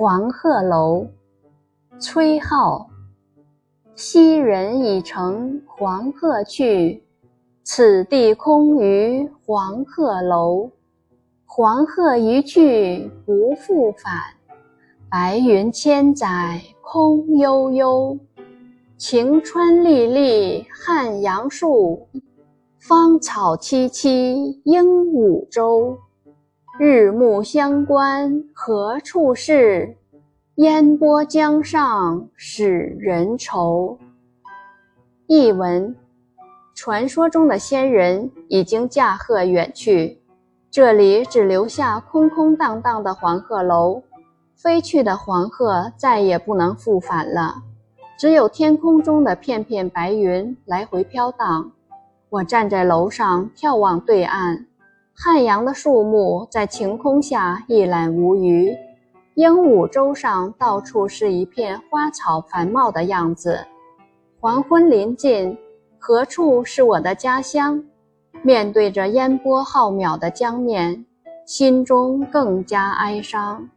黄鹤楼，崔颢。昔人已乘黄鹤去，此地空余黄鹤楼。黄鹤一去不复返，白云千载空悠悠。晴川历历汉阳树，芳草萋萋鹦鹉洲。日暮乡关何处是？烟波江上使人愁。译文：传说中的仙人已经驾鹤远去，这里只留下空空荡荡的黄鹤楼。飞去的黄鹤再也不能复返了，只有天空中的片片白云来回飘荡。我站在楼上眺望对岸。汉阳的树木在晴空下一览无余，鹦鹉洲上到处是一片花草繁茂的样子。黄昏临近，何处是我的家乡？面对着烟波浩渺的江面，心中更加哀伤。